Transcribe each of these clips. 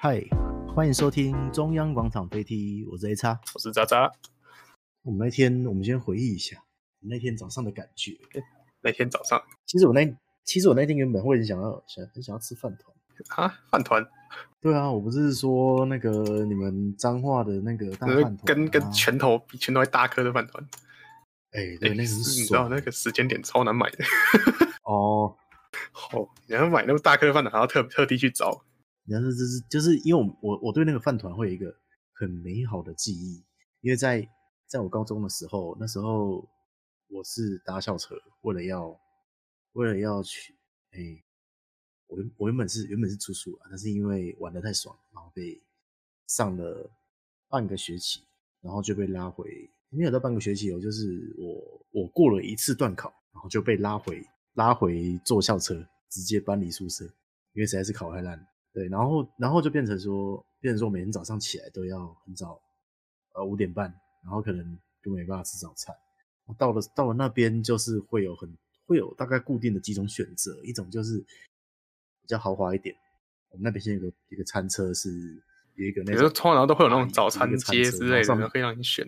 嗨，欢迎收听中央广场飞踢，我是 A 叉，我是渣渣。我们那天，我们先回忆一下那天早上的感觉。那天早上，其实我那，其实我那天原本会很想要，想很想要吃饭团啊，饭团。对啊，我不是说那个你们彰化的那个大饭团，跟跟拳头比拳头还大颗的饭团。哎、欸，对，欸、那个是你知道那个时间点超难买的。哦，哦，你要买那么大颗的饭团，还要特特地去找。然后就是就是因为我我我对那个饭团会有一个很美好的记忆，因为在在我高中的时候，那时候我是搭校车，为了要为了要去，哎、欸，我我原本是原本是住宿啊，但是因为玩的太爽，然后被上了半个学期，然后就被拉回，没有到半个学期哦，就是我我过了一次段考，然后就被拉回拉回坐校车，直接搬离宿舍，因为实在是考太烂。对，然后然后就变成说，变成说每天早上起来都要很早，呃五点半，然后可能就没办法吃早餐。到了到了那边就是会有很会有大概固定的几种选择，一种就是比较豪华一点，我们那边现在有个一个餐车是有一个那个通常都会有那种早餐街之类的，上面可以让你选。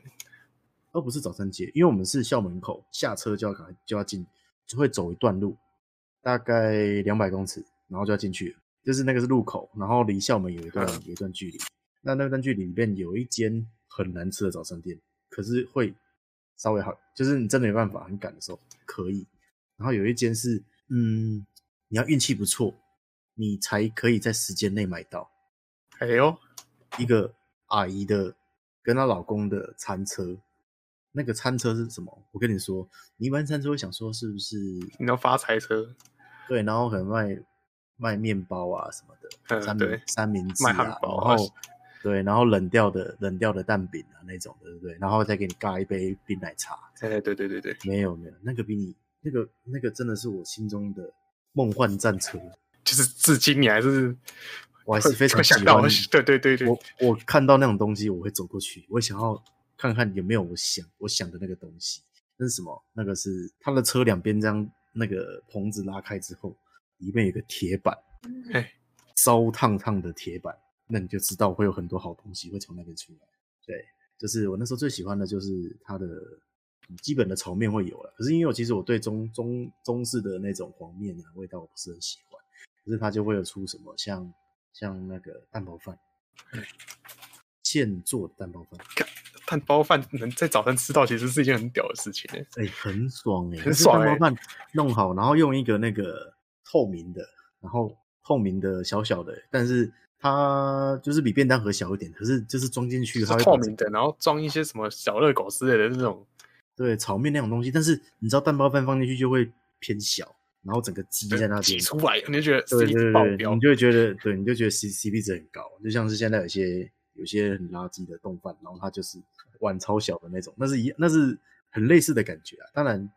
而不是早餐街，因为我们是校门口下车就要赶就要进，就会走一段路，大概两百公尺，然后就要进去了。就是那个是路口，然后离校门有一段有一段距离。那那段距离里面有一间很难吃的早餐店，可是会稍微好，就是你真的没办法很赶的时候可以。然后有一间是，嗯，你要运气不错，你才可以在时间内买到。哎呦，一个阿姨的跟她老公的餐车，那个餐车是什么？我跟你说，你一般餐车会想说是不是？你要发财车？对，然后可能卖。卖面包啊什么的，三明三明治啊，然后对，然后冷掉的冷掉的蛋饼啊那种的，对不对？然后再给你尬一杯冰奶茶。对对对对对，没有没有，那个比你那个那个真的是我心中的梦幻战车，就是至今你还是我还是非常喜欢。对对对对，我我看到那种东西，我会走过去，我想要看看有没有我想我想的那个东西。那是什么？那个是他的车两边这样那个棚子拉开之后。里面有个铁板，哎，烧烫烫的铁板，那你就知道会有很多好东西会从那边出来。对，就是我那时候最喜欢的就是它的基本的炒面会有了，可是因为我其实我对中中中式的那种黄面啊味道我不是很喜欢，可是它就会有出什么像像那个蛋包饭，现做的蛋包饭，蛋包饭能在早餐吃到，其实是一件很屌的事情哎，哎，很爽哎，很爽哎，蛋包饭弄好，然后用一个那个。透明的，然后透明的小小的，但是它就是比便当盒小一点，可是就是装进去它会透明的，然后装一些什么小热狗之类的那种，对，炒面那种东西。但是你知道蛋包饭放进去就会偏小，然后整个鸡在那边挤出来，你就觉得对对对，对，你就会觉得对，你就觉得 C C P 值很高，就像是现在有些有些很垃圾的冻饭，然后它就是碗超小的那种，那是一那是很类似的感觉啊。当然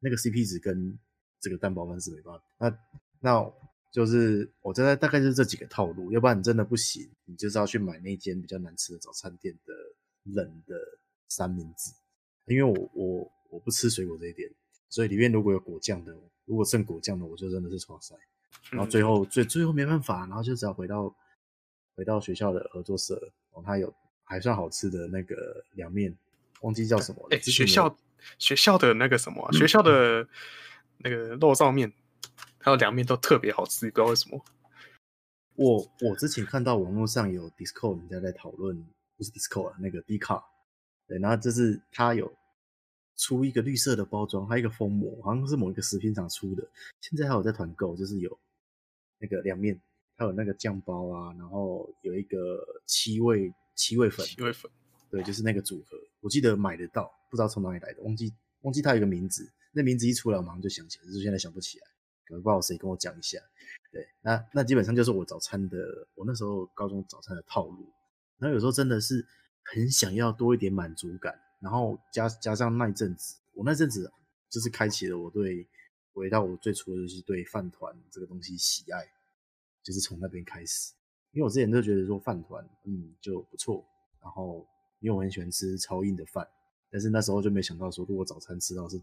那个 C P 值跟这个蛋包饭是没办法，那那就是我觉得大概就是这几个套路，要不然你真的不行，你就是要去买那间比较难吃的早餐店的冷的三明治，因为我我我不吃水果这一点，所以里面如果有果酱的，如果剩果酱的，我就真的是剉赛。然后最后最最后没办法，然后就只要回到回到学校的合作社，然后它有还算好吃的那个凉面，忘记叫什么了。哎，学校学校的那个什么、啊，学校的。那个肉燥面，还有凉面都特别好吃，不知道为什么。我我之前看到网络上有 Discord 人家在讨论，不是 Discord 啊，那个 Dcard，对，然后就是它有出一个绿色的包装，还有一个封膜，好像是某一个食品厂出的。现在还有在团购，就是有那个凉面，还有那个酱包啊，然后有一个七味七味粉，七味粉，对，就是那个组合，我记得买得到，不知道从哪里来的，忘记忘记它有一个名字。那名字一出来，我马上就想起来，只是现在想不起来，可能不知道谁跟我讲一下。对，那那基本上就是我早餐的，我那时候高中早餐的套路。然后有时候真的是很想要多一点满足感，然后加加上那一阵子，我那阵子就是开启了我对回到我最初的就是对饭团这个东西喜爱，就是从那边开始。因为我之前就觉得说饭团嗯就不错，然后因为我很喜欢吃超硬的饭，但是那时候就没想到说如果早餐吃到是。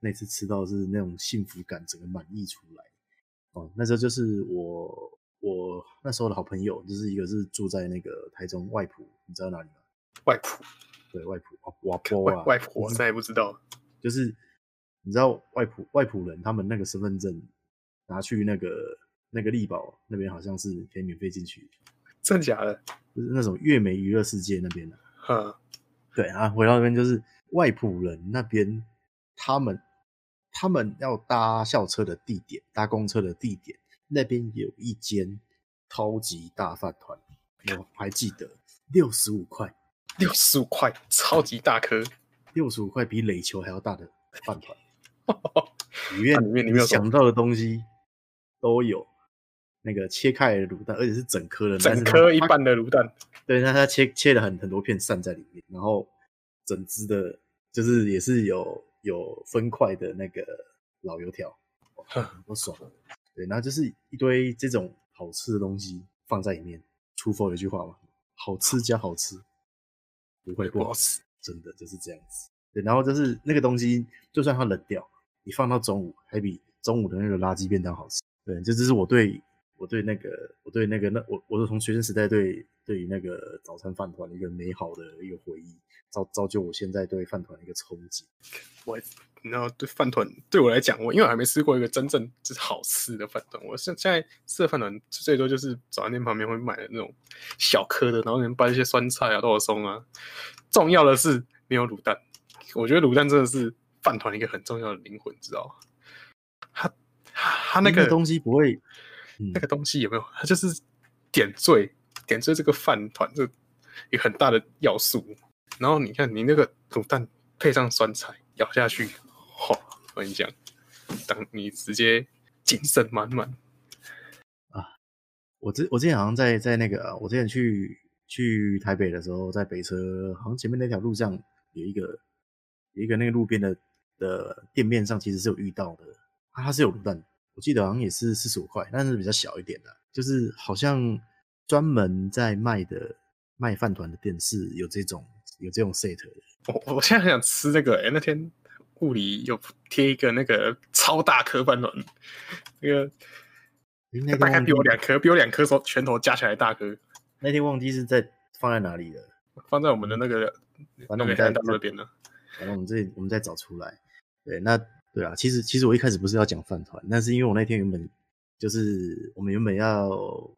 那次吃到是那种幸福感，整个满溢出来哦。那时候就是我我那时候的好朋友，就是一个是住在那个台中外埔，你知道哪里吗？外埔，对，外埔啊，瓦坡啊，外埔，我再也不知道。就是你知道外埔外埔人，他们那个身份证拿去那个那个力宝那边，好像是可以免费进去。真的假的？就是那种月美娱乐世界那边的。嗯，对啊，回到那边就是外埔人那边，他们他们要搭校车的地点，搭公车的地点，那边有一间超级大饭团，我还记得六十五块，六十五块，超级大颗，六十五块比垒球还要大的饭团，里面里面你想到的东西都有。那个切开的卤蛋，而且是整颗的，整颗一半的卤蛋。对，那它切切了很很多片散在里面，然后整只的，就是也是有有分块的那个老油条，很不爽。对，然后就是一堆这种好吃的东西放在里面。出佛有一句话嘛，好吃加好吃，不会不好吃，真的就是这样子。对，然后就是那个东西，就算它冷掉，你放到中午还比中午的那个垃圾便当好吃。对，这就是我对。我对那个，我对那个，那我我是从学生时代对对于那个早餐饭团的一个美好的一个回忆，造造就我现在对饭团的一个憧憬。我你知道，对饭团对我来讲，我因为我还没吃过一个真正就是好吃的饭团。我现现在吃的饭团最多就是早餐店旁边会买的那种小颗的，然后里面拌一些酸菜啊、豆角松啊。重要的是没有卤蛋，我觉得卤蛋真的是饭团一个很重要的灵魂，知道吗？它它那个东西不会。那个东西有没有？它就是点缀，点缀这个饭团这一个很大的要素。然后你看，你那个卤蛋配上酸菜，咬下去，哇！我跟你讲，等你直接精神满满啊！我之我之前好像在在那个，我之前去去台北的时候，在北车，好像前面那条路上有一个有一个那个路边的的店面上，其实是有遇到的，啊、它是有卤蛋。我记得好像也是四十五块，但是比较小一点的，就是好像专门在卖的卖饭团的店是有这种有这种 set 的。我我现在很想吃那个，哎、欸，那天物理有贴一个那个超大颗饭团，那个那大概比我两颗，比我两颗手拳头加起来大颗。那天忘记是在放在哪里了，放在我们的那个，反正我们在那边呢。反正我们这我们再找出来。对，那。对啊，其实其实我一开始不是要讲饭团，但是因为我那天原本就是我们原本要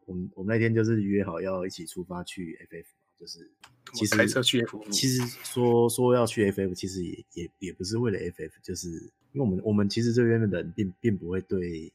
我们我们那天就是约好要一起出发去 FF，就是其实开车去 FF，其实说说要去 FF，其实也也也不是为了 FF，就是因为我们我们其实这边的人并并不会对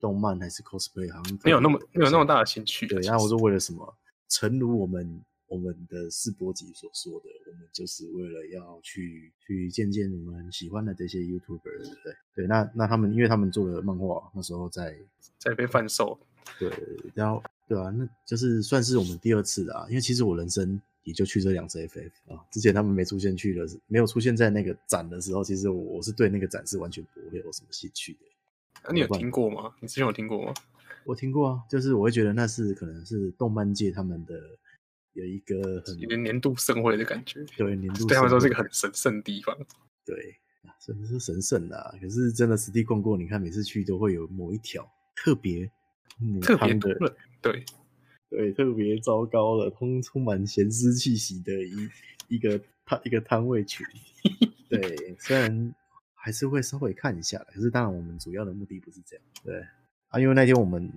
动漫还是 cosplay 好像没有那么没有那么大的兴趣。对，然后我说为了什么？诚如我们。我们的试播集所说的，我们就是为了要去去见见我们喜欢的这些 YouTuber，对对，那那他们因为他们做了漫画那时候在在被贩售，对，然后对啊，那就是算是我们第二次的啊，因为其实我人生也就去这两次 FF 啊，之前他们没出现去的，没有出现在那个展的时候，其实我我是对那个展是完全不会有什么兴趣的。那、啊、你有听过吗？你之前有听过吗？我听过啊，就是我会觉得那是可能是动漫界他们的。有一个很有点年度盛会的感觉，对年度，对他们说是一个很神圣的地方。对，真的是神圣的啊。可是真的实地逛过，你看每次去都会有某一条特别特别的，对对，特别糟糕的，充充满咸湿气息的一一个摊一个摊位群。对，虽然还是会稍微看一下，可是当然我们主要的目的不是这样。对啊，因为那天我们，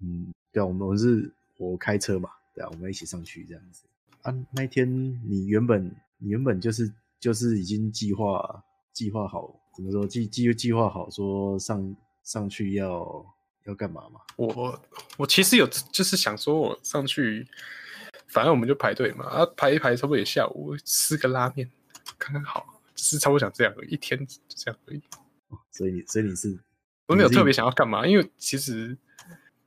嗯，对啊，我们我们是我开车嘛。对啊，我们一起上去这样子啊。那一天你原本你原本就是就是已经计划计划好，怎么说计计计划好说上上去要要干嘛嘛？我我其实有就是想说我上去，反正我们就排队嘛，啊排一排差不多也下午吃个拉面刚刚好，只是差不多想这样而已，一天就这样而已。所以你所以你是我没有特别想要干嘛，因为其实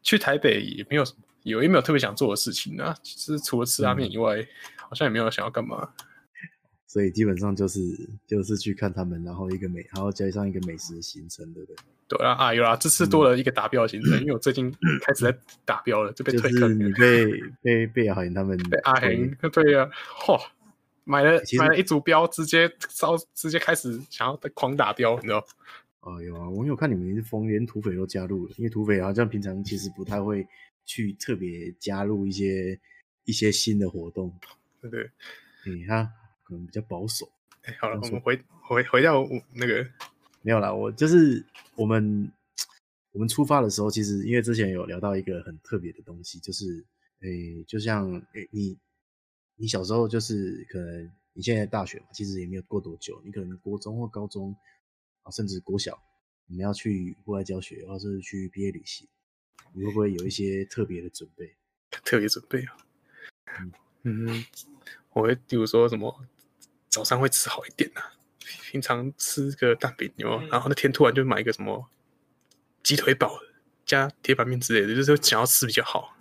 去台北也没有什么。有也没有特别想做的事情啊，其实除了吃拉面以外，嗯，好像也没有想要干嘛。所以基本上就是就是去看他们，然后一个美，然后加上一个美食的行程，对不对？对啊，啊有啦，这次多了一个达标的行程，嗯，因为我最近开始在达标了，就被推坑。你被被被阿贤他们被阿贤对呀，嚯，买了买了一组标，直接招直接开始想要狂打标，你知道？哦，有啊，我有看你们是疯，连土匪都加入了，因为土匪好像平常其实不太会去特别加入一些一些新的活动，对对，嗯，他可能比较保守。哎，好了，我们回回回到那个没有啦，我就是我们我们出发的时候，其实因为之前有聊到一个很特别的东西，就是诶，就像诶你你小时候就是可能你现在大学嘛，其实也没有过多久，你可能国中或高中啊，甚至国小，你们要去户外教学，或者是去毕业旅行，你会不会有一些特别的准备？特别准备啊？嗯嗯，我会比如说什么？早上会吃好一点呐、啊，平常吃个蛋饼有？然后那天突然就买一个什么鸡腿堡加铁板面之类的，就是想要吃比较好，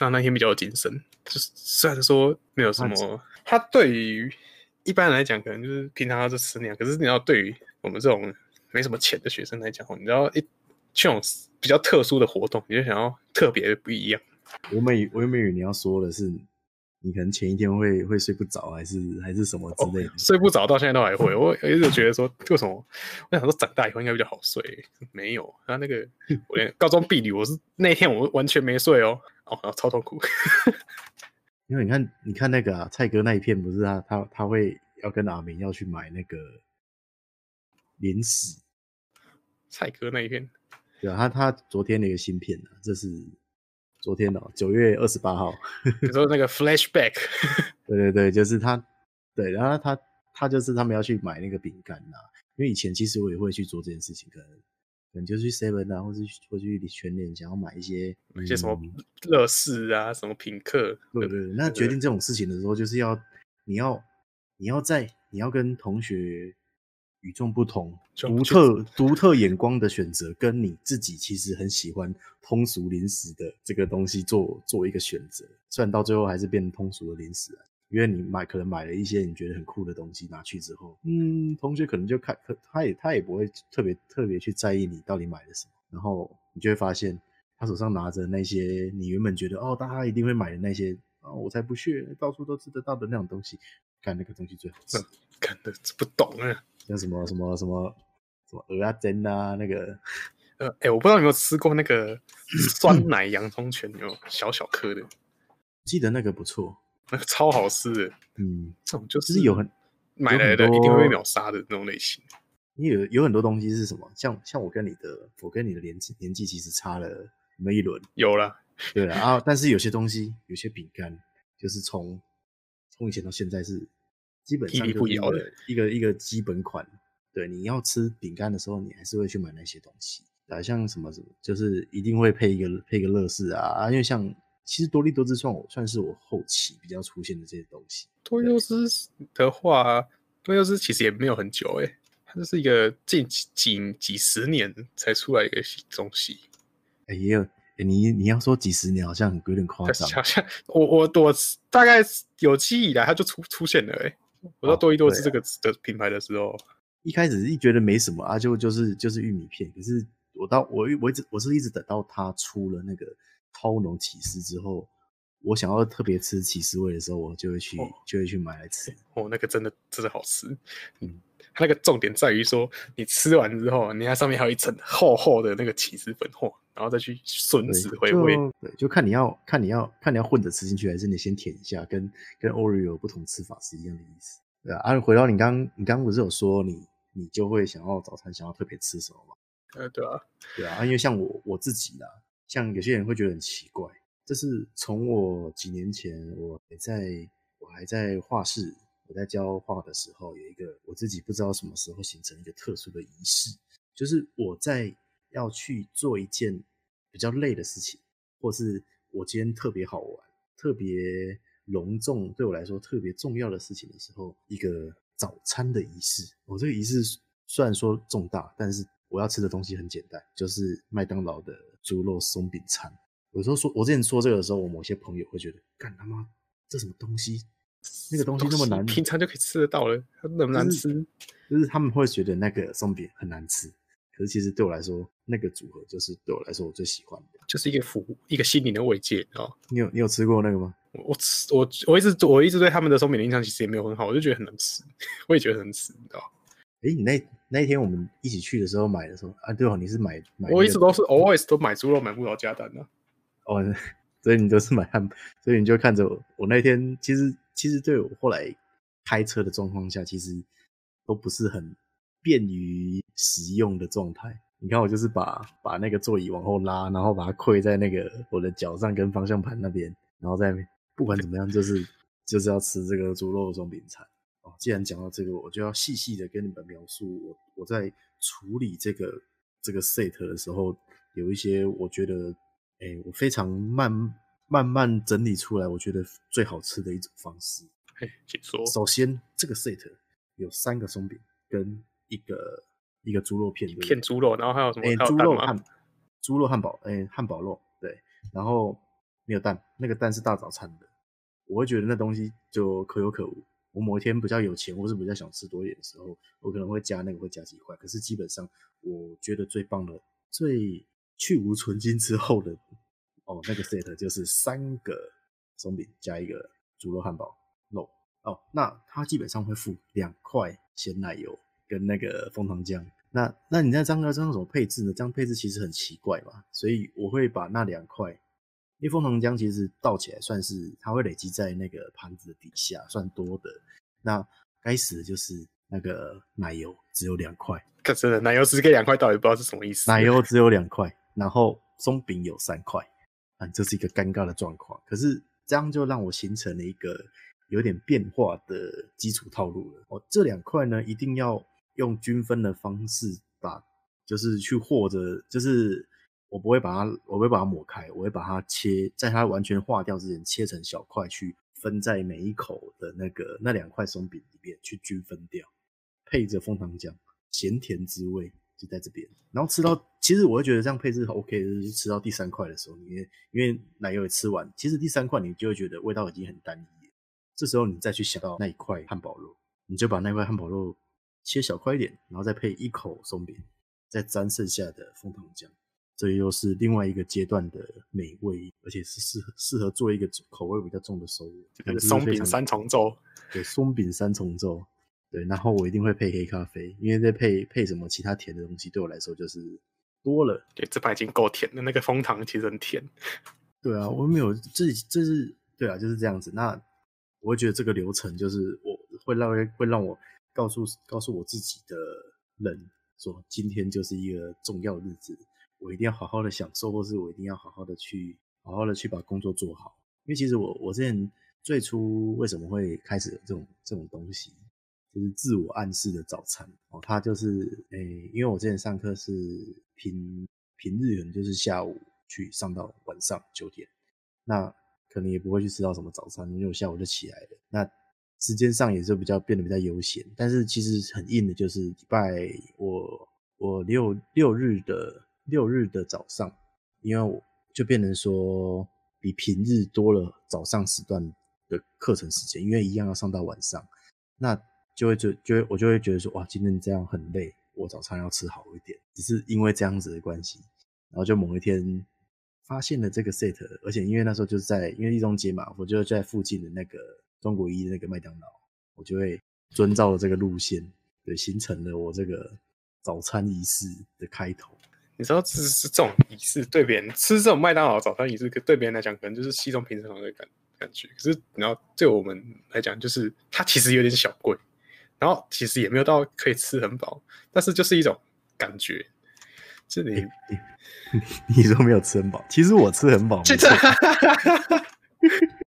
那那天比较有精神。就是虽然说没有什么，他对于一般人来讲可能就是平常要是吃那样，可是你要对于我们这种没什么钱的学生来讲，你知道一这种比较特殊的活动，你就想要特别不一样。我以我以为你要说的是。你可能前一天会会睡不着，还是还是什么之类的？哦、睡不着，到现在都还会。我一直觉得说，为什么？我想说长大以后应该比较好睡。没有，他那个 我连高中毕旅，我是那天我完全没睡哦，哦，超痛苦。因为你看，你看那个啊，蔡哥那一片，不是他他他会要跟阿明要去买那个零食。蔡哥那一片，对啊，他他昨天那个新片啊，这是。昨天哦，九月二十八号，你说那个 flashback，对对对，就是他，对，然后他他就是他们要去买那个饼干呐，因为以前其实我也会去做这件事情，可能可能就去 seven 啊，或者或者去全联想要买一些一些什么乐事啊，什么品客，对对对，那决定这种事情的时候，就是要你要你要在你要跟同学。与众不同、独特、独特眼光的选择，跟你自己其实很喜欢通俗零食的这个东西做做一个选择，虽然到最后还是变成通俗的零食了，因为你买可能买了一些你觉得很酷的东西拿去之后，嗯，同学可能就看他他也他也不会特别特别去在意你到底买了什么，然后你就会发现他手上拿着那些你原本觉得哦大家一定会买的那些啊、哦，我才不屑，到处都吃得到的那种东西，看那个东西最好吃，看的不懂啊。像什么什么什么什么蚵仔煎啊，那个呃，哎、欸，我不知道你有没有吃过那个酸奶洋葱圈，有，小小颗的，记得那个不错，那个超好吃的，嗯，这种就是，是有很买来的一定会被秒杀的那种类型。因为有有很多东西是什么，像像我跟你的，我跟你的年纪年纪其实差了那么一轮，有了，对了啊，但是有些东西，有些饼干，就是从从以前到现在是。基本上不一样的一个一个基本款，对，你要吃饼干的时候，你还是会去买那些东西，啊，像什么什么，就是一定会配一个配一个乐事啊，因为像其实多利多滋算我算是我后期比较出现的这些东西。多利多滋的话，多利多滋其实也没有很久诶，它就是一个近几几几十年才出来一个东西。哎，也有，你你要说几十年，好像很有点夸张。好像我我我大概有记忆以来，它就出出现了诶。我到多益多滋这个的品牌的时候，一开始是觉得没什么啊，就就是就是玉米片。可是我到我我一直我是一直等到它出了那个超浓起司之后，我想要特别吃起司味的时候，我就会去、哦、就会去买来吃。哦，那个真的真的好吃。嗯，它那个重点在于说，你吃完之后，你看上面还有一层厚厚的那个起司粉末，然后再去吮指回味。对，就看你要看你要看你要混着吃进去，还是你先舔一下，跟跟 Oreo 不同吃法是一样的意思。对啊，啊，回到你刚你刚不是有说你你就会想要早餐想要特别吃什么吗？呃，对啊，对啊，因为像我我自己啦，像有些人会觉得很奇怪，这是从我几年前我还在我还在画室我在教画的时候，有一个我自己不知道什么时候形成一个特殊的仪式，就是我在要去做一件比较累的事情，或是我今天特别好玩，特别。隆重对我来说特别重要的事情的时候，一个早餐的仪式。我这个仪式虽然说重大，但是我要吃的东西很简单，就是麦当劳的猪肉松饼餐。有时候说，我之前说这个的时候，我某些朋友会觉得，干他妈这什么东西？那个东西那么难，平常就可以吃得到了，它那么难吃？就是，就是他们会觉得那个松饼很难吃。可是其实对我来说，那个组合就是对我来说我最喜欢的，就是一个服务，一个心灵的慰藉啊。你有你有吃过那个吗？我吃我我一直我一直对他们的松饼的印象其实也没有很好，我就觉得很难吃，我也觉得很难吃，你知道？哎，你那那一天我们一起去的时候买的时候啊，对哦，你是买买、那个，我一直都是 always 都买猪肉买不着加蛋的、啊。哦，所以你都是买汉堡，所以你就看着我，我那天其实其实对我后来开车的状况下，其实都不是很便于使用的状态。你看我就是把把那个座椅往后拉，然后把它跪在那个我的脚上跟方向盘那边，然后在不管怎么样，就是就是要吃这个猪肉松饼餐。哦，既然讲到这个，我就要细细的跟你们描述我我在处理这个这个 set 的时候，有一些我觉得，哎、欸，我非常慢慢慢整理出来，我觉得最好吃的一种方式。嘿，请说。首先，这个 set 有三个松饼跟一个。一个猪肉片，对对，片猪肉，然后还有什么？诶猪肉汉，猪肉汉堡，诶汉堡肉，对，然后没有蛋，那个蛋是大早餐的。我会觉得那东西就可有可无。我某一天比较有钱，或是比较想吃多一点的时候，我可能会加那个，会加几块。可是基本上，我觉得最棒的、最去无存精之后的哦，那个 set 就是三个松饼加一个猪肉汉堡肉哦。那它基本上会附两块鲜奶油。跟那个枫糖浆，那那你那张要这样怎么配置呢？这样配置其实很奇怪嘛，所以我会把那两块，因为枫糖浆其实倒起来算是它会累积在那个盘子的底下，算多的。那该死的就是那个奶油只有两块，可是奶油只给两块，到底不知道是什么意思？奶油只有两块，然后松饼有三块，啊，这是一个尴尬的状况。可是这样就让我形成了一个有点变化的基础套路了。哦，这两块呢一定要。用均分的方式把，就是去和着，就是我不会把它，我不会把它抹开，我会把它切，在它完全化掉之前，切成小块去分在每一口的那个那两块松饼里面去均分掉，配着枫糖浆，咸甜滋味就在这边。然后吃到，其实我会觉得这样配置 OK，就是吃到第三块的时候，因为因为奶油也吃完，其实第三块你就会觉得味道已经很单一，这时候你再去想到那一块汉堡肉，你就把那块汉堡肉。切小块一点，然后再配一口松饼，再沾剩下的枫糖浆，这又是另外一个阶段的美味，而且是适合适合做一个口味比较重的收入。松饼三重奏，对，松饼三重奏，对，然后我一定会配黑咖啡，因为再配配什么其他甜的东西，对我来说就是多了。对，这盘已经够甜了，那个枫糖其实很甜。对啊，我没有，这这是对啊，就是这样子。那我会觉得这个流程就是我会让会让我。告诉告诉我自己的人说，今天就是一个重要日子，我一定要好好的享受，或是我一定要好好的去好好的去把工作做好。因为其实我我之前最初为什么会开始有这种这种东西，就是自我暗示的早餐哦，它就是诶、因为我之前上课是平平日可能就是下午去上到晚上九点，那可能也不会去吃到什么早餐，因为我下午就起来了。那时间上也是比较变得比较悠闲，但是其实很硬的，就是礼拜我我六六日的六日的早上，因为我就变成说比平日多了早上时段的课程时间，因为一样要上到晚上，那就会就就会我就会觉得说哇，今天这样很累，我早餐要吃好一点，只是因为这样子的关系，然后就某一天发现了这个 set，而且因为那时候就是在因为立中街嘛，我就在附近的那个。中国一那个麦当劳，我就会遵照这个路线，对，形成了我这个早餐仪式的开头。你知道，这是这种仪式，对别人吃这种麦当劳早餐仪式，对别人来讲可能就是稀松平常的感感觉。可是，然后对我们来讲，就是它其实有点小贵，然后其实也没有到可以吃很饱，但是就是一种感觉。这里、欸欸，你说没有吃很饱，其实我吃很饱。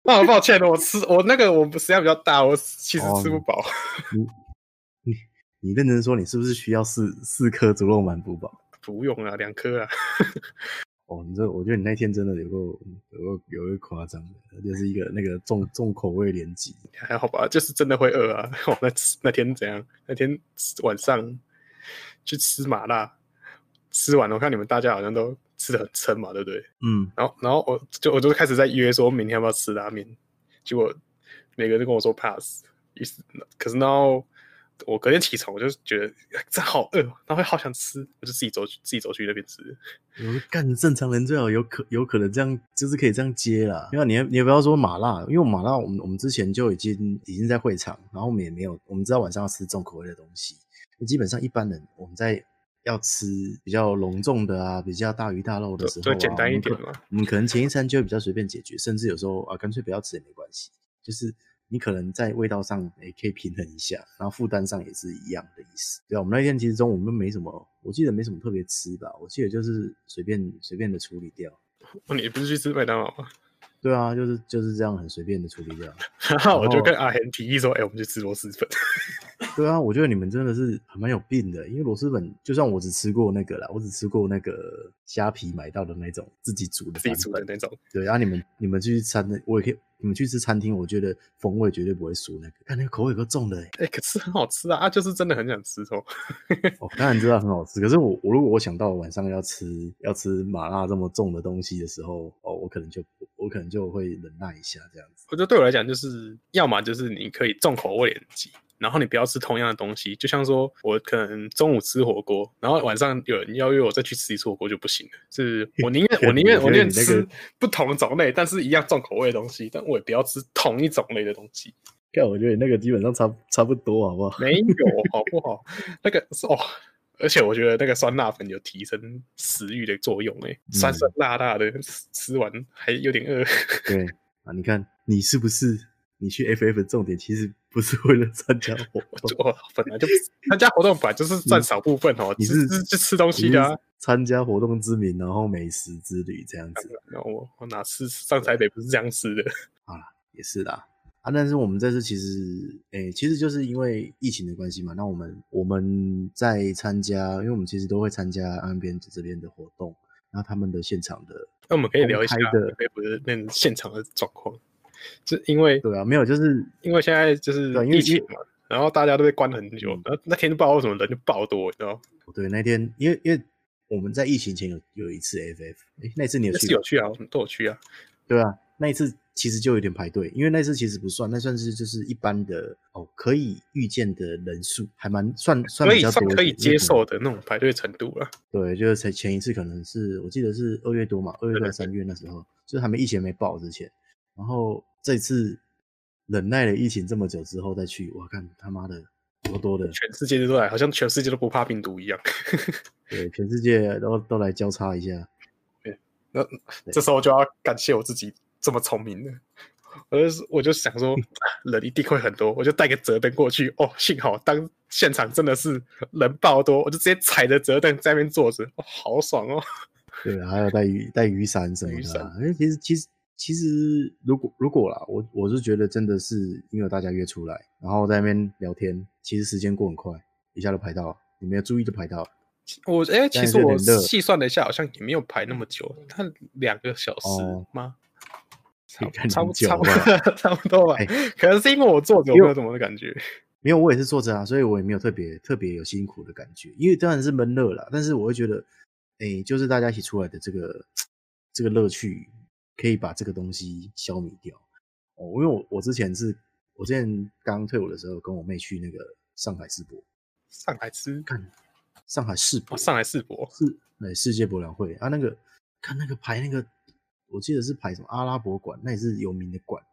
那好抱歉了，我吃我那个我食量比较大，我其实吃不饱。你你你认真说，你是不是需要四四颗猪肉满补饱？不用啊，两颗啊。哦，你这我觉得你那天真的有个有个有个夸张的，就是一个那个重重口味连击。还好吧，就是真的会饿啊。我那那天怎样？那天晚上去吃麻辣，吃完了我看你们大家好像都。吃的很撑嘛，对不对？嗯，然后，然后我就我就开始在约说，明天要不要吃拉面？结果每个人都跟我说 pass，于是可是然后我隔天起床，我就觉得真好饿，然后会好想吃，我就自己走自己走去那边吃。我说干，正常人最好有可有可能这样，就是可以这样接啦。因为你你也不要说麻辣，因为麻辣我们我们之前就已经已经在会场，然后我们也没有，我们知道晚上要吃重口味的东西。基本上一般人我们在要吃比较隆重的啊，比较大鱼大肉的时候、啊，简单一点嘛。我们可能前一餐就会比较随便解决，甚至有时候啊，干脆不要吃也没关系，就是。你可能在味道上也可以平衡一下，然后负担上也是一样的意思。对啊，我们那天其实中午都没什么，我记得没什么特别吃吧，我记得就是随便随便的处理掉。哦，你不是去吃麦当劳吗？对啊，就是就是这样很随便的处理掉。然后我就跟阿贤提议说：“哎、欸，我们去吃螺蛳粉。”对啊，我觉得你们真的是还蛮有病的，因为螺蛳粉就算我只吃过那个啦，我只吃过那个虾皮买到的那种自己煮的，自己煮的那种。对啊，你们你们去餐的，我也可以。你们去吃餐厅，我觉得风味绝对不会输那个，看那个口味有够重的 哎、可是很好吃啊！啊，就是真的很想吃哦。我 当然知道很好吃，可是我我如果我想到晚上要吃要吃麻辣这么重的东西的时候，哦，我可能就我可能就会忍耐一下这样子。我觉得对我来讲，就是要么就是你可以重口味的然后你不要吃同样的东西，就像说我可能中午吃火锅，然后晚上有人邀约我再去吃一次火锅就不行了。是我宁愿 我宁愿我宁愿吃不同种类，但是一样重口味的东西，但我也不要吃同一种类的东西。看，我觉得你那个基本上差差不多，好不好？没有，好不好？那个是哦，而且我觉得那个酸辣粉有提升食欲的作用，诶，酸酸辣辣的，吃完还有点饿。对啊，你看你是不是？你去 FF 的重点其实不是为了参加活动，我本来就参加活动本来就是占少部分哦。你是去吃东西的，啊，参加活动之名，然后美食之旅这样子。那我我哪次上台北不是这样吃的？啊，也是啦啊！但是我们这次其实，诶、欸，其实就是因为疫情的关系嘛。那我们我们在参加，因为我们其实都会参加岸边这边的活动，然后他们的现场的，那我们可以聊一下的，不是那现场的状况。就因为对啊，没有，就是因为现在就是疫情嘛，然后大家都被关很久，那、嗯、那天就不知道为什么人就爆多，你知道？对，那天因为因为我们在疫情前有有一次 FF，哎，那次你有去？有去啊，都有去啊。对啊，那一次其实就有点排队，因为那次其实不算，那算是就是一般的哦，可以预见的人数，还蛮算算比较多，可以接受的那种排队程度了。对，就是前前一次可能是我记得是二月多嘛，二月到三月那时候，就是还没疫情没爆之前，然后。这次忍耐了疫情这么久之后再去，我看他妈的多多的，全世界都来，好像全世界都不怕病毒一样。对，全世界都都来交叉一下。对，那这时候就要感谢我自己这么聪明的，我就我就想说 人一定会很多，我就带个折凳过去。哦，幸好当现场真的是人爆多，我就直接踩着折凳在那边坐着，哦，好爽哦。对，还有带雨带雨伞什么的。雨伞，哎，其实其实。其实，如果如果啦，我我是觉得真的是因为大家约出来，然后在那边聊天，其实时间过很快，一下就排到，你没有注意就排到了。我哎、欸，其实我细算了一下，好像也没有排那么久，他两个小时吗？差不差不差不多 差不多吧、欸。可能是因为我坐着，我没有什么的感觉。没有，我也是坐着啊，所以我也没有特别特别有辛苦的感觉。因为当然是闷热了，但是我会觉得，哎、欸，就是大家一起出来的这个这个乐趣。可以把这个东西消弭掉。哦，因为我我之前是，我之前刚退伍的时候，跟我妹去那个上海世博，上海吃看上海世博，上海世博是对世界博览会啊，那个看那个排那个，我记得是排什么阿拉伯馆，那也是有名的馆，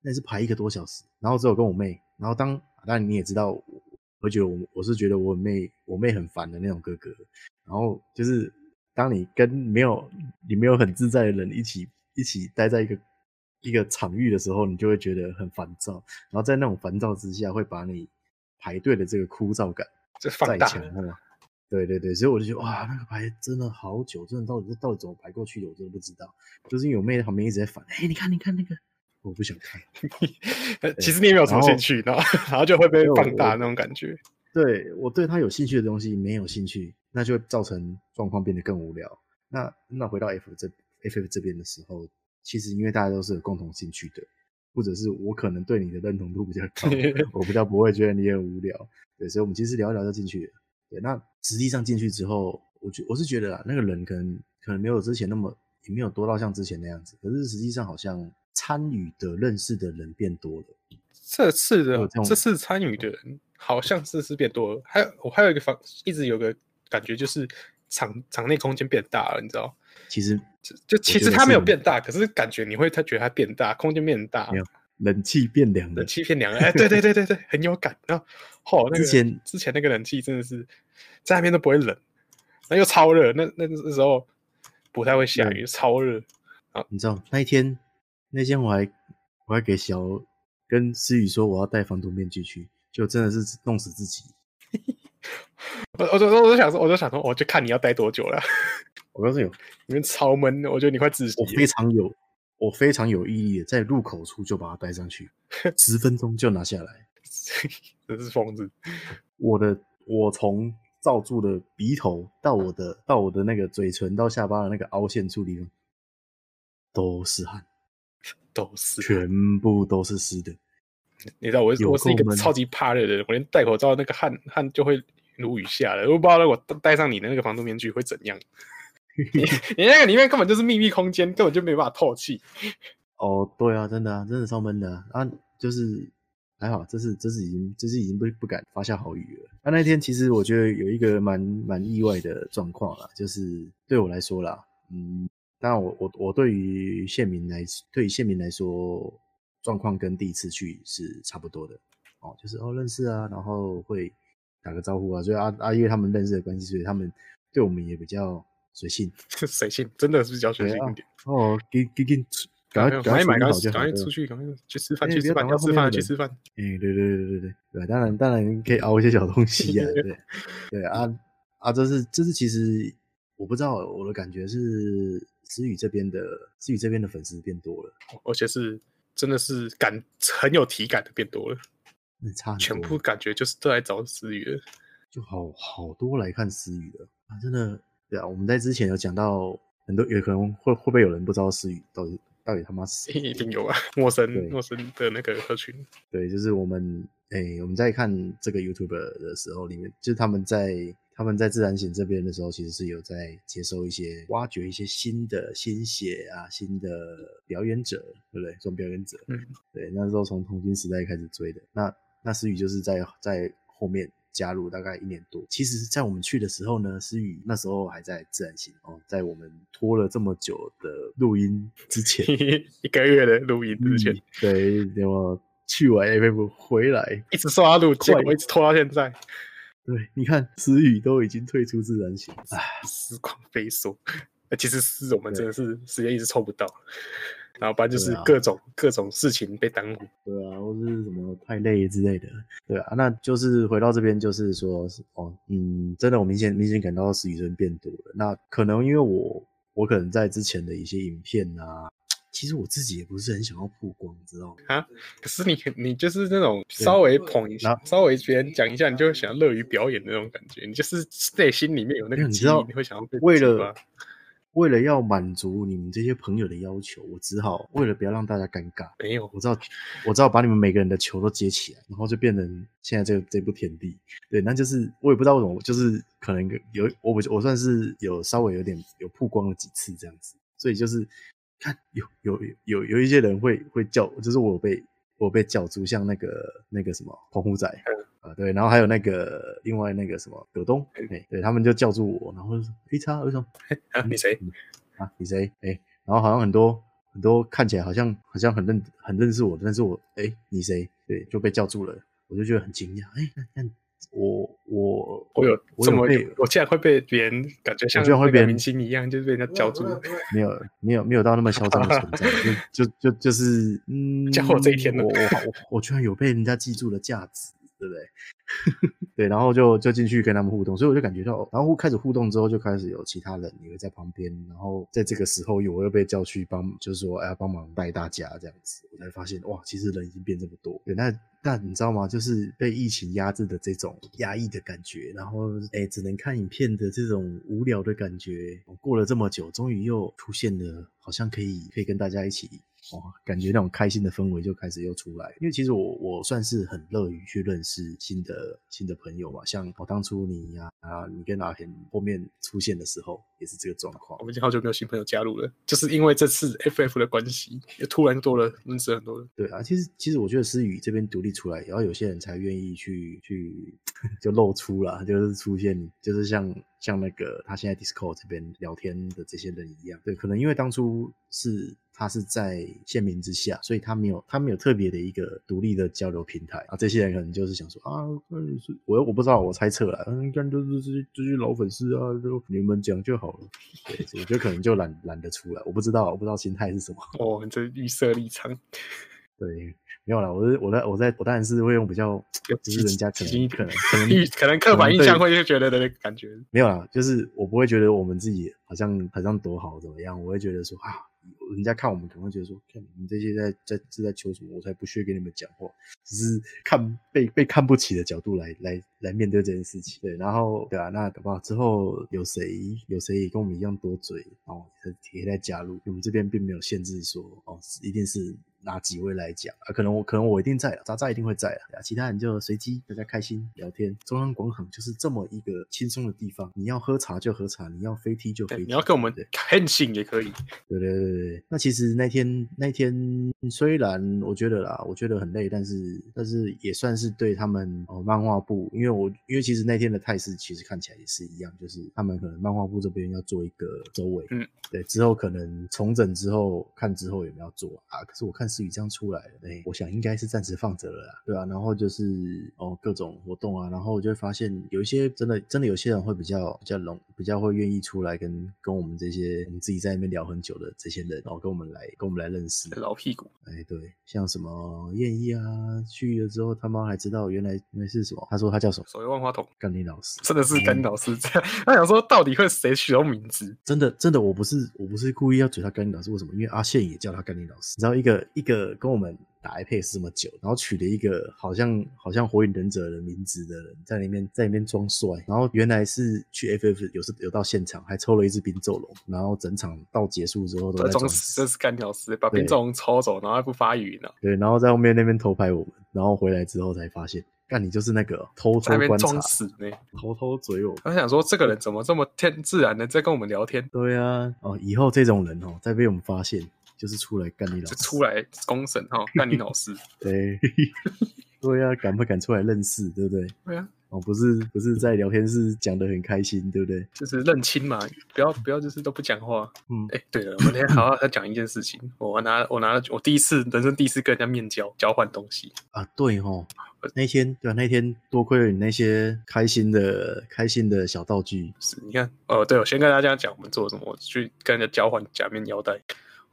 那也是排一个多小时，然后只有跟我妹，然后当当然你也知道，我觉得我我是觉得我妹我妹很烦的那种哥哥，然后就是当你跟没有你没有很自在的人一起。一起待在一个一个场域的时候，你就会觉得很烦躁，然后在那种烦躁之下，会把你排队的这个枯燥感再强化。对对对，所以我就觉得哇，那个排真的好久，真的到底是到底怎么排过去的，我真的不知道。就是因为我妹在旁边一直在烦，哎，你看你看那个，我不想看。其实你也没有什么兴趣，然后然后就会被放大那种感觉。对，我对他有兴趣的东西没有兴趣，那就会造成状况变得更无聊。那那回到 F 这。FF 这边的时候，其实因为大家都是有共同兴趣的，或者是我可能对你的认同度比较高，我比较不会觉得你很无聊，对，所以我们其实聊一聊就进去了。对，那实际上进去之后，我觉我是觉得啊，那个人可能可能没有之前那么，也没有多到像之前那样子，可是实际上好像参与的认识的人变多了。这次的这次参与的人好像是是变多了，还有我还有一个方一直有个感觉就是场场内空间变大了，你知道？其实就就其实它没有变大，可是感觉你会他觉得它变大，空间变大，没有冷气变凉了，冷气变凉了，哎，对对对对对，很有感。然后哦，那个、之前之前那个冷气真的是在那边都不会冷，那又超热，那那那时候不太会下雨，超热。啊，你知道那一天那天我还我还给小跟思雨说我要戴防毒面具去，就真的是弄死自己。我我我我想说，我就想说，我就看你要待多久了。我告诉你，你们超闷的，我觉得你快窒息。我非常有，我非常有毅力的，在入口处就把它戴上去，十分钟就拿下来。真是疯子！我的，我从罩住的鼻头到我的到我的那个嘴唇到下巴的那个凹陷处地方，都是汗，都是全部都是湿的。你知道我我是一个超级怕热的人，我连戴口罩那个汗汗就会如雨下了。我不知道我戴上你的那个防毒面具会怎样。你 你那个里面根本就是秘密空间，根本就没办法透气。哦，对啊，真的啊，真的超闷的啊，啊！就是还好，这是这是已经这是已经不不敢发下豪语了。那、啊、那天其实我觉得有一个蛮蛮意外的状况啦，就是对我来说啦，嗯，当然我我我对于县民来对于县民来说，状况跟第一次去是差不多的哦，就是哦认识啊，然后会打个招呼啊，所以啊啊，因为他们认识的关系，所以他们对我们也比较。随性，随性，真的是比较随性一点。哦，给给给，赶快赶快买，赶快出去，赶快去吃饭，去吃饭，要吃饭去吃饭。哎，对对对对对对，当然当然可以熬一些小东西啊，对 对啊啊，这是这是其实我不知道，我的感觉是思雨这边的思雨这边的粉丝变多了，而且是真的是感很有体感的变多了，差全部感觉就是都来找思雨了，就好好多来看思雨的啊，真的。对啊，我们在之前有讲到很多，有可能会会不会有人不知道思雨到底到底他妈是谁？一定有啊，陌生陌生的那个客群。对，就是我们诶，我们在看这个 YouTuber 的时候，里面就是他们在他们在自然醒这边的时候，其实是有在接收一些挖掘一些新的新血啊，新的表演者，对不对？做表演者，嗯，对，那时候从童军时代开始追的，那那思雨就是在在后面。加入大概一年多，其实，在我们去的时候呢，思雨那时候还在自然醒哦，在我们拖了这么久的录音之前，一个月的录音之前，嗯、对，那么去完 A P P 回来，一直刷录，结果一直拖到现在。对，你看，思雨都已经退出自然醒，唉，时光飞梭，其实是我们真的是时间一直抽不到。然后不然就是各种、啊、各种事情被耽误，对啊，或是什么太累之类的，对啊，那就是回到这边，就是说，哦，嗯，真的，我明显明显感到思雨人变多了。那可能因为我我可能在之前的一些影片啊，其实我自己也不是很想要曝光，知道吗？啊，可是你你就是那种稍微捧一下，稍微别人讲一下，你就会想要乐于表演的那种感觉，你就是内心里面有那个，你知道，你会想要被为了。为了要满足你们这些朋友的要求，我只好为了不要让大家尴尬，没有，我知道，我知道把你们每个人的球都接起来，然后就变成现在这个这部天地。对，那就是我也不知道为什么，就是可能有我我算是有稍微有点有曝光了几次这样子，所以就是看有有有有一些人会会叫，就是我被我被叫住像那个那个什么澎湖仔。啊，对，然后还有那个另外那个什么葛东，哎，对他们就叫住我，然后就说：“一叉为什么？啊，你谁？啊，你谁？哎，然后好像很多很多看起来好像好像很认很认识我，但是我哎，你谁？对，就被叫住了，我就觉得很惊讶，哎，那那我我我有这么被我竟然会被别人感觉像会被明星一样，就是被人家叫住，没有没有没有到那么嚣张的存在，就就就就是嗯，叫我这一天了，我我我居然有被人家记住的价值。对不对？对，然后就就进去跟他们互动，所以我就感觉到，然后开始互动之后，就开始有其他人也会在旁边，然后在这个时候，我又被叫去帮，就是说，哎，帮忙带大家这样子，我才发现，哇，其实人已经变这么多。对，那那你知道吗？就是被疫情压制的这种压抑的感觉，然后哎，只能看影片的这种无聊的感觉，过了这么久，终于又出现了，好像可以可以跟大家一起哇，感觉那种开心的氛围就开始又出来。因为其实我我算是很乐于去认识新的新的朋友嘛，像我当初你呀啊，你跟阿田后面出现的时候，也是这个状况。我们已经好久没有新朋友加入了，就是因为这次 FF 的关系，也突然多了认识很多人。对啊，其实其实我觉得思雨这边独立出来，然后有些人才愿意去去 就露出了，就是出现，就是像。像那个他现在 Discord 这边聊天的这些人一样，对，可能因为当初是他是在县民之下，所以他没有他没有特别的一个独立的交流平台啊。这些人可能就是想说啊，我我不知道，我猜测了，应该就是这些这些老粉丝啊，就你们讲就好我觉得可能就懒懒得出来，我不知道，我不知道心态是什么。哦，这预设立场。对。没有啦，我是我在我在我当然是会用比较，就是人家可能可能可能可能刻板印象会觉得的感觉。没有啦，就是我不会觉得我们自己好像好像多好怎么样，我会觉得说啊，人家看我们可能会觉得说，看你们这些在在是在求什么，我才不屑跟你们讲话，只是看被被看不起的角度来来来面对这件事情。对，然后对啊，那搞不好之后有谁有谁也跟我们一样多嘴，然后也可以再加入，我们这边并没有限制说哦，一定是。哪几位来讲啊？可能我可能我一定在了，渣渣一定会在啊。其他人就随机，大家开心聊天。中央广场就是这么一个轻松的地方，你要喝茶就喝茶，你要飞踢就飞踢。你要跟我们看信也可以。对对对对。那其实那天那天虽然我觉得啦，我觉得很累，但是但是也算是对他们哦漫画部，因为我因为其实那天的态势其实看起来也是一样，就是他们可能漫画部这边要做一个周尾，嗯，对，之后可能重整之后看之后有没有做啊？可是我看。思雨这样出来了，哎，我想应该是暂时放着了啦，对啊，然后就是哦各种活动啊，然后我就会发现有一些真的真的有些人会比较比较容，比较会愿意出来跟跟我们这些我们自己在那边聊很久的这些人，然后跟我们来跟我们来认识老屁股，哎对，像什么燕一啊，去了之后他妈还知道原来原来是什么，他说他叫什么？所谓万花筒，甘霖老师，真的是甘霖老师这样，嗯、他想说到底会谁取到名字？真的真的我不是我不是故意要嘴他甘霖老师，为什么？因为阿宪也叫他甘霖老师，你知道一个。一个跟我们打 iPad 这么久，然后取了一个好像好像火影忍者的名字的人，在里面在里面装帅，然后原来是去 FF 有时有到现场，还抽了一只冰咒龙，然后整场到结束之后都在装死，这是干屌丝，把冰咒龙抽走，然后还不发语呢。对，然后在后面那边偷拍我们，然后回来之后才发现，干你就是那个偷偷观察，装死呢，偷偷嘴我。他想说这个人怎么这么天自然的在跟我们聊天？对啊，哦，以后这种人哦，再被我们发现。就是出来干你老师，出来公审哈，干你老师。对，对呀、啊，敢不敢出来认识，对不对？对啊，哦，不是，不是在聊天室讲的很开心，对不对？就是认亲嘛，不要不要，就是都不讲话。嗯，哎、欸，对了，我们今天好好再讲一件事情。我拿我拿了我第一次人生第一次跟人家面交交换东西啊，对哦，那天对啊，那天多亏了你那些开心的开心的小道具。是，你看，哦，对，我先跟大家讲我们做什么，我去跟人家交换假面腰带。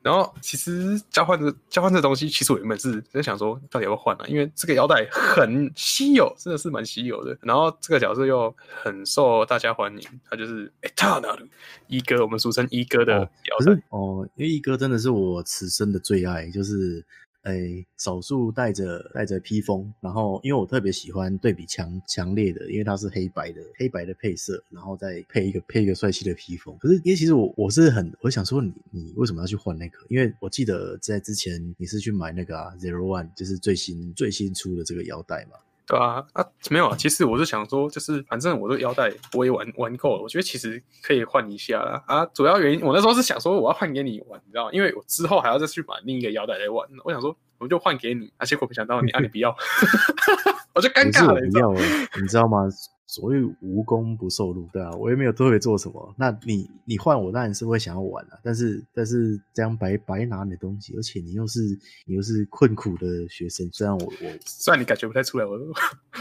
然后其实交换这交换这东西，其实我原本是在想说，到底要不要换啊？因为这个腰带很稀有，真的是蛮稀有的。然后这个角色又很受大家欢迎，他就是诶塔纳鲁一哥，我们俗称一哥的腰带哦，哦，因为一哥真的是我此生的最爱，就是。在，少数带着带着披风，然后因为我特别喜欢对比强强烈的，因为它是黑白的黑白的配色，然后再配一个配一个帅气的披风。可是因为其实我我是很我想说你你为什么要去换那个？因为我记得在之前你是去买那个啊 Zero One，就是最新最新出的这个腰带嘛。对啊，啊没有啊，其实我是想说，就是反正我的腰带我也玩玩够了，我觉得其实可以换一下啦。啊，主要原因我那时候是想说我要换给你玩，你知道吗？因为我之后还要再去买另一个腰带来玩，我想说我就换给你，啊结果没想到你啊你不要，我就尴尬了，你知道吗？所谓无功不受禄，对啊，我也没有特别做什么。那你你换我当然是会想要玩啊，但是但是这样白白拿你的东西，而且你又是你又是困苦的学生，虽然我我虽然你感觉不太出来，我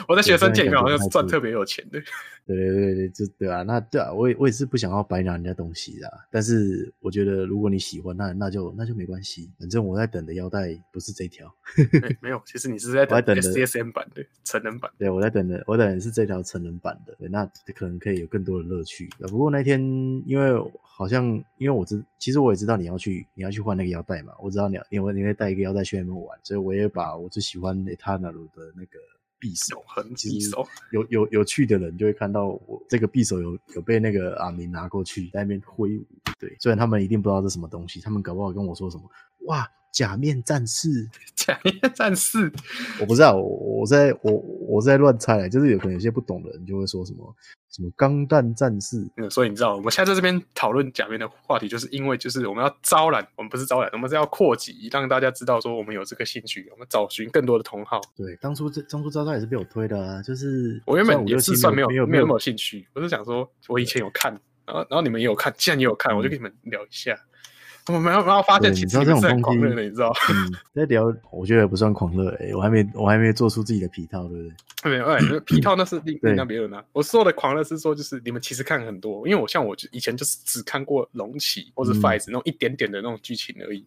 我在学生界里面好像是赚特别有钱的。对对对对，就对啊，那对啊，我也我也是不想要白拿人家东西的。但是我觉得如果你喜欢，那那就那就没关系，反正我在等的腰带不是这条。没有，其实你是在 等 SDSM 版的成人版。对，我在等的，我等的是这条成人版的，那可能可以有更多的乐趣。不过那天因为好像因为我知，其实我也知道你要去你要去换那个腰带嘛，我知道你要因为你会带一个腰带去那边玩，所以我也把我最喜欢的他那鲁的那个。匕首，匕首，有有有趣的人就会看到我这个匕首有有被那个阿明拿过去在那边挥舞。对，虽然他们一定不知道这什么东西，他们搞不好跟我说什么，哇，假面战士，假面战士，我不知道，我我在我我在乱猜，就是有可能有些不懂的人就会说什么。什么钢弹战士？嗯，所以你知道，我们现在在这边讨论假面的话题，就是因为就是我们要招揽，我们不是招揽，我们是要扩及，让大家知道说我们有这个兴趣，我们找寻更多的同好。对，当初这当初招招也是被我推的啊，就是我原本也是算没有没有没有那么兴趣，我是想说我以前有看，然后然后你们也有看，既然也有看，我就跟你们聊一下。我们要不要发现，其实你是很狂热的，你知道？嗯，在聊，我觉得不算狂热，哎，我还没，我还没做出自己的皮套，对不对？没有，哎，皮套那是另 另当别论啊。我说的狂热是说，就是你们其实看很多，因为我像我以前就是只看过龙骑或者 Fights 那种一点点的那种剧情而已，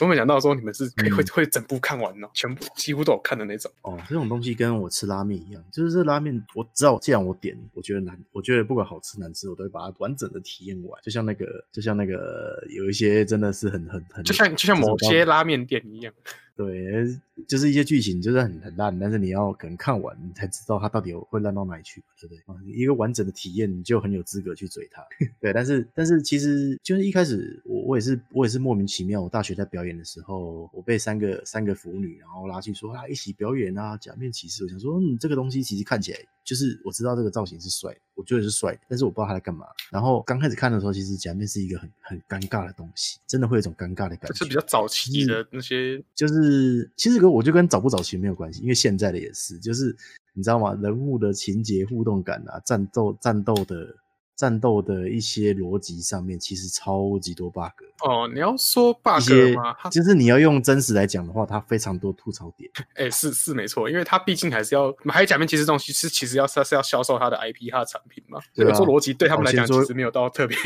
我没想到说你们是可以会会整部看完呢，全部几乎都有看的那种。哦，这种东西跟我吃拉面一样，就是这拉面，我知道，既然我点，我觉得难，我觉得不管好吃难吃，我都会把它完整的体验完。就像那个，就像那个，有一些真的是很很很。就像就像某些拉面店一样。对，就是一些剧情就是很很烂，但是你要可能看完，你才知道它到底会烂到哪里去，对不对？一个完整的体验，你就很有资格去追它。对，但是但是其实就是一开始我我也是我也是莫名其妙，我大学在表演的时候，我被三个三个腐女然后拉去说啊一起表演啊假面骑士，我想说嗯这个东西其实看起来就是我知道这个造型是帅，我觉得是帅，但是我不知道他在干嘛。然后刚开始看的时候，其实假面是一个很很尴尬的东西，真的会有一种尴尬的感觉。是比较早期的那些，就是。是，其实跟我就跟早不早期没有关系，因为现在的也是，就是你知道吗？人物的情节互动感啊，战斗战斗的。战斗的一些逻辑上面其实超级多 bug 哦。你要说 bug 吗？就是你要用真实来讲的话，它非常多吐槽点。哎、欸，是是没错，因为它毕竟还是要还有假面骑士这种其实其实要是是要销售它的 IP 它的产品嘛。这个做逻辑对他们来讲其实没有到特别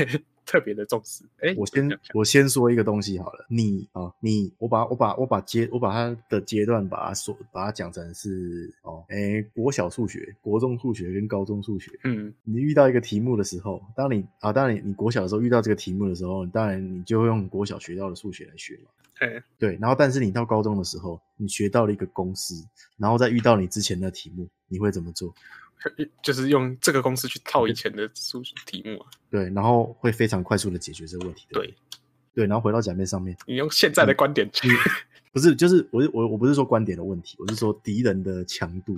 特别的重视。哎、欸，我先我先说一个东西好了，你啊你我把我把我把阶我把它的阶段把它说把它讲成是哦，哎、欸，国小数学、国中数学跟高中数学。嗯，你遇到一个题目的时候。当你啊，当然你你国小的时候遇到这个题目的时候，当然你就会用国小学到的数学来学嘛。对对，然后但是你到高中的时候，你学到了一个公式，然后再遇到你之前的题目，你会怎么做？就是用这个公式去套以前的数学题目啊。对，然后会非常快速的解决这个问题。对对，然后回到假面上面，你用现在的观点去，不是，就是我我我不是说观点的问题，我是说敌人的强度。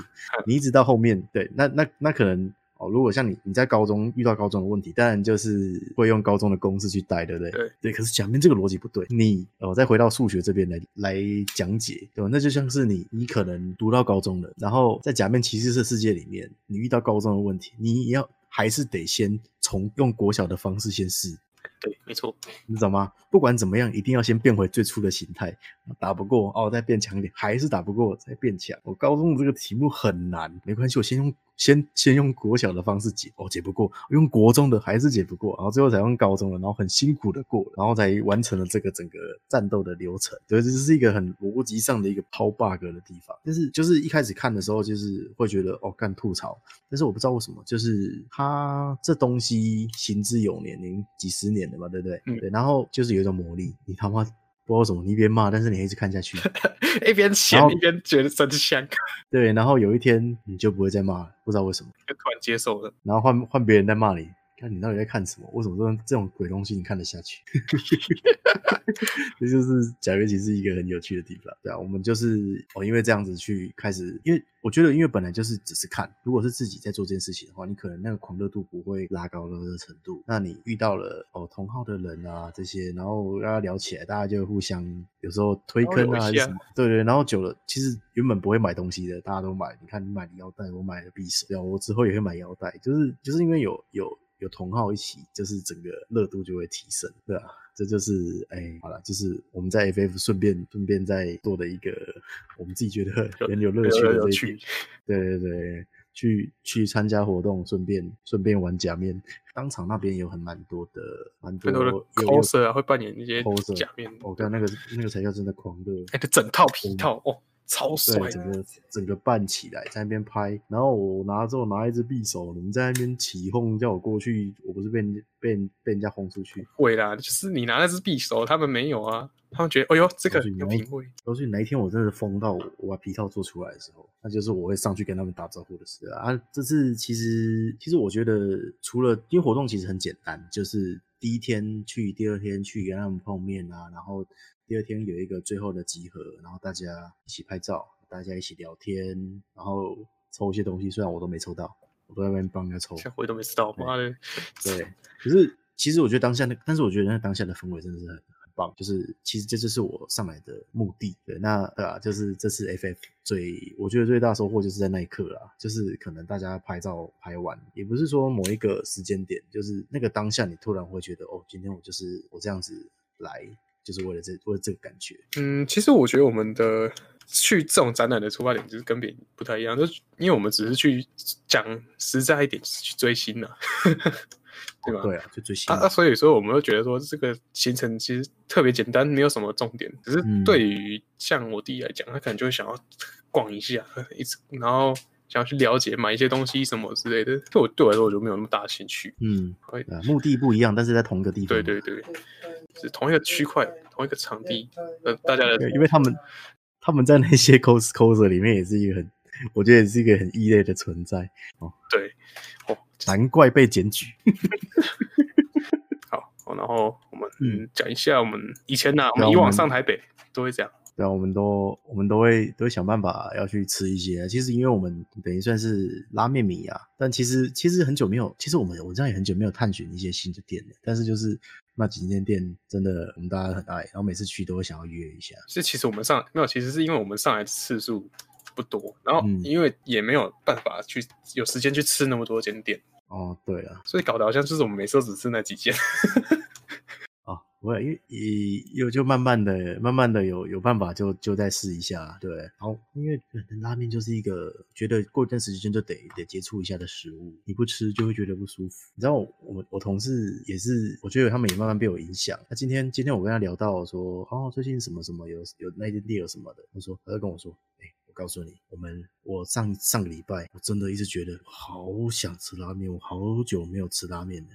你一直到后面，对，那那那可能。哦，如果像你，你在高中遇到高中的问题，当然就是会用高中的公式去带，对不对？对，对。可是假面这个逻辑不对，你哦，再回到数学这边来来讲解，对吧？那就像是你，你可能读到高中了，然后在假面骑士的世界里面，你遇到高中的问题，你要还是得先从用国小的方式先试。对，没错，你知道吗？不管怎么样，一定要先变回最初的形态。打不过哦，再变强一点，还是打不过，再变强。我高中的这个题目很难，没关系，我先用先先用国小的方式解，哦，解不过，用国中的还是解不过，然后最后才用高中的，然后很辛苦的过，然后才完成了这个整个战斗的流程。对，这是一个很逻辑上的一个抛 bug 的地方。但是就是一开始看的时候，就是会觉得哦，干吐槽。但是我不知道为什么，就是它这东西行之有年，年几十年了嘛，对不对？嗯，对。然后就是有一种魔力，你他妈。不知道什么，你一边骂，但是你还一直看下去，一边嫌一边觉得真香。对，然后有一天你就不会再骂了，不知道为什么，就突然接受了。然后换换别人在骂你，看你到底在看什么？为什么这种这种鬼东西你看得下去？这就是假面骑士一个很有趣的地方。对啊，我们就是哦，因为这样子去开始，因为。我觉得，因为本来就是只是看，如果是自己在做这件事情的话，你可能那个狂热度不会拉高到这个程度。那你遇到了哦同号的人啊这些，然后大家聊起来，大家就互相有时候推坑啊，还是什么，对对。然后久了，其实原本不会买东西的，大家都买。你看你买的腰带，我买了匕首，对啊，我之后也会买腰带，就是就是因为有有有同好一起，就是整个热度就会提升，对啊。这就是哎、欸，好了，就是我们在 FF 顺便顺便在做的一个我们自己觉得 很有乐趣的这一点。对对对，去去参加活动，顺便顺便玩假面，当场那边有很蛮多的蛮多的 coser 啊，会扮演一些假面。我看那个那个才叫真的狂热，哎、欸，整套皮套哦。超帅，整个整个扮起来在那边拍，然后我拿之后拿一支匕首，你们在那边起哄叫我过去，我不是被被被人家轰出去？会啦，就是你拿那支匕首，他们没有啊，他们觉得，哎呦，这个有品味。都是哪一天我真的疯到我，我把皮套做出来的时候，那就是我会上去跟他们打招呼的时候啊。这次其实其实我觉得，除了因为活动其实很简单，就是第一天去，第二天去跟他们碰面啊，然后第二天有一个最后的集合，然后大家一起拍照，大家一起聊天，然后抽一些东西。虽然我都没抽到，我都在外面帮人家抽，我都没吃到，妈的。对，可是其实我觉得当下那，但是我觉得那当下的氛围真的是很。棒，就是其实这就是我上来的目的，对，那对啊，就是这次 FF 最我觉得最大收获就是在那一刻啦，就是可能大家拍照拍完，也不是说某一个时间点，就是那个当下你突然会觉得哦，今天我就是我这样子来，就是为了这为了这个感觉。嗯，其实我觉得我们的去这种展览的出发点就是跟别人不太一样，就是因为我们只是去讲实在一点，就是去追星了。对吧？对啊，就追星啊啊！所以说，我们会觉得说，这个行程其实特别简单，没有什么重点。只是对于像我弟来讲，他可能就会想要逛一下，一直然后想要去了解买一些东西什么之类的。对我对我来说，我就没有那么大的兴趣。嗯，会啊，目的不一样，但是在同一个地方。对对对，是同一个区块，同一个场地。呃，大家的，因为他们他们在那些 cos coser 里面也是一个很，我觉得也是一个很异类的存在哦。对。哦难怪被检举。好，然后我们嗯讲一下我们以前呢、啊，我们以往上台北都会这样。对啊，我们都我们都会都会想办法要去吃一些。其实因为我们等于算是拉面迷啊，但其实其实很久没有，其实我们我这样也很久没有探寻一些新的店了。但是就是那几间店真的我们大家很爱，然后每次去都会想要约一下。是其实我们上没有，其实是因为我们上来的次数不多，然后因为也没有办法去有时间去吃那么多间店。哦，对啊，所以搞得好像就是我们每次都只吃那几间。哦，不会，因为有就慢慢的、慢慢的有有办法就就再试一下，对。然后因为拉面就是一个觉得过一段时间就得得接触一下的食物，你不吃就会觉得不舒服。你知道我我我同事也是，我觉得他们也慢慢被我影响。那今天今天我跟他聊到说，哦，最近什么什么有有那间店有什么的，他说他就跟我说，哎。告诉你，我们我上上个礼拜，我真的一直觉得好想吃拉面，我好久没有吃拉面了。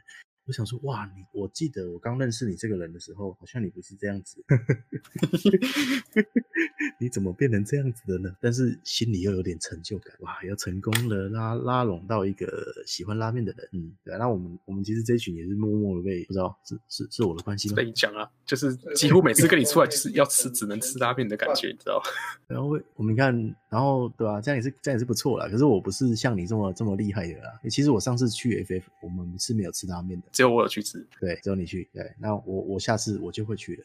我想说，哇，你我记得我刚认识你这个人的时候，好像你不是这样子，你怎么变成这样子的呢？但是心里又有点成就感，哇，要成功了拉拉拢到一个喜欢拉面的人，嗯，对。那我们我们其实这一群也是默默的被不知道是是是我的关系吗？被你讲啊，就是几乎每次跟你出来就是要吃只能吃拉面的感觉，你知道？然后我们看，然后对吧、啊？这样也是这样也是不错啦。可是我不是像你这么这么厉害的啦。其实我上次去 FF，我们是没有吃拉面的。只有我有去吃，对，只有你去，对，那我我下次我就会去了。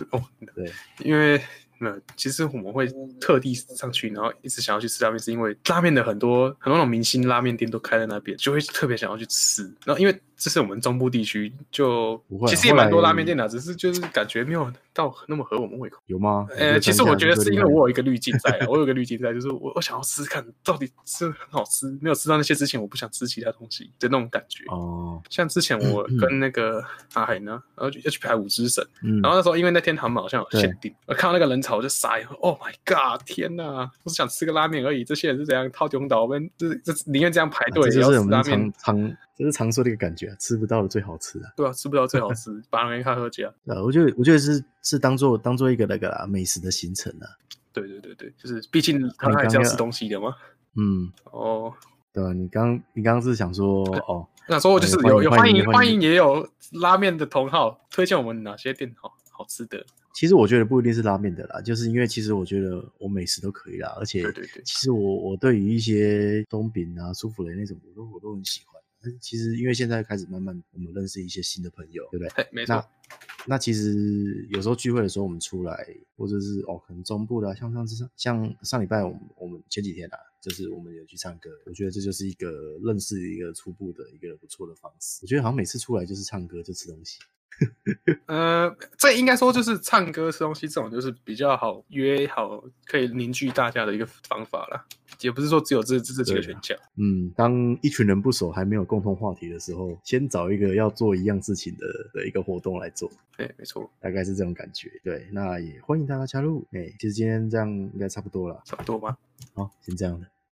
哦，对，因为。那其实我们会特地上去，然后一直想要去吃拉面，是因为拉面的很多很多那种明星拉面店都开在那边，就会特别想要去吃。然后因为这是我们中部地区，就其实也蛮多拉面店的，只是就是感觉没有到那么合我们胃口。有吗？呃，其实我觉得是因为我有一个滤镜在，我有一个滤镜在，就是我我想要吃吃看到底是很好吃，没有吃到那些之前，我不想吃其他东西的那种感觉。哦，像之前我跟那个阿海呢，然后要去排五之神，然后那时候因为那天他们好像有限定，我看到那个人潮。我就傻眼，Oh my god！天呐，我是想吃个拉面而已。这些人是怎样套中岛？我们这这宁愿这样排队，啊，这就是我们常常这是常说的一个感觉，啊，吃不到的最好吃啊。对啊，吃不到最好吃，把人看喝家。啊，我觉得我觉得是是当做当做一个那个啦美食的行程啊。对对对对，就是毕竟他还是要吃东西的嘛。嗯，哦，对啊，你刚你刚刚是想说哦，那说我就是有有欢迎欢迎也有拉面的同好推荐我们哪些店好好吃的。其实我觉得不一定是拉面的啦，就是因为其实我觉得我美食都可以啦，而且其实我我对于一些松饼啊、舒芙蕾那种，我都我都很喜欢。但其实因为现在开始慢慢我们认识一些新的朋友，对不对？没错。那那其实有时候聚会的时候，我们出来或者是哦，可能中部的、啊，像上次上像上礼拜我们我们前几天啊，就是我们有去唱歌，我觉得这就是一个认识一个初步的一个不错的方式。我觉得好像每次出来就是唱歌就吃东西。呃，这应该说就是唱歌吃东西这种，就是比较好约好，可以凝聚大家的一个方法啦。也不是说只有这这这几个选项。嗯，当一群人不熟还没有共同话题的时候，先找一个要做一样事情的的一个活动来做。对，没错，大概是这种感觉。对，那也欢迎大家加入。哎，其实今天这样应该差不多了。差不多吧。好，先这样了。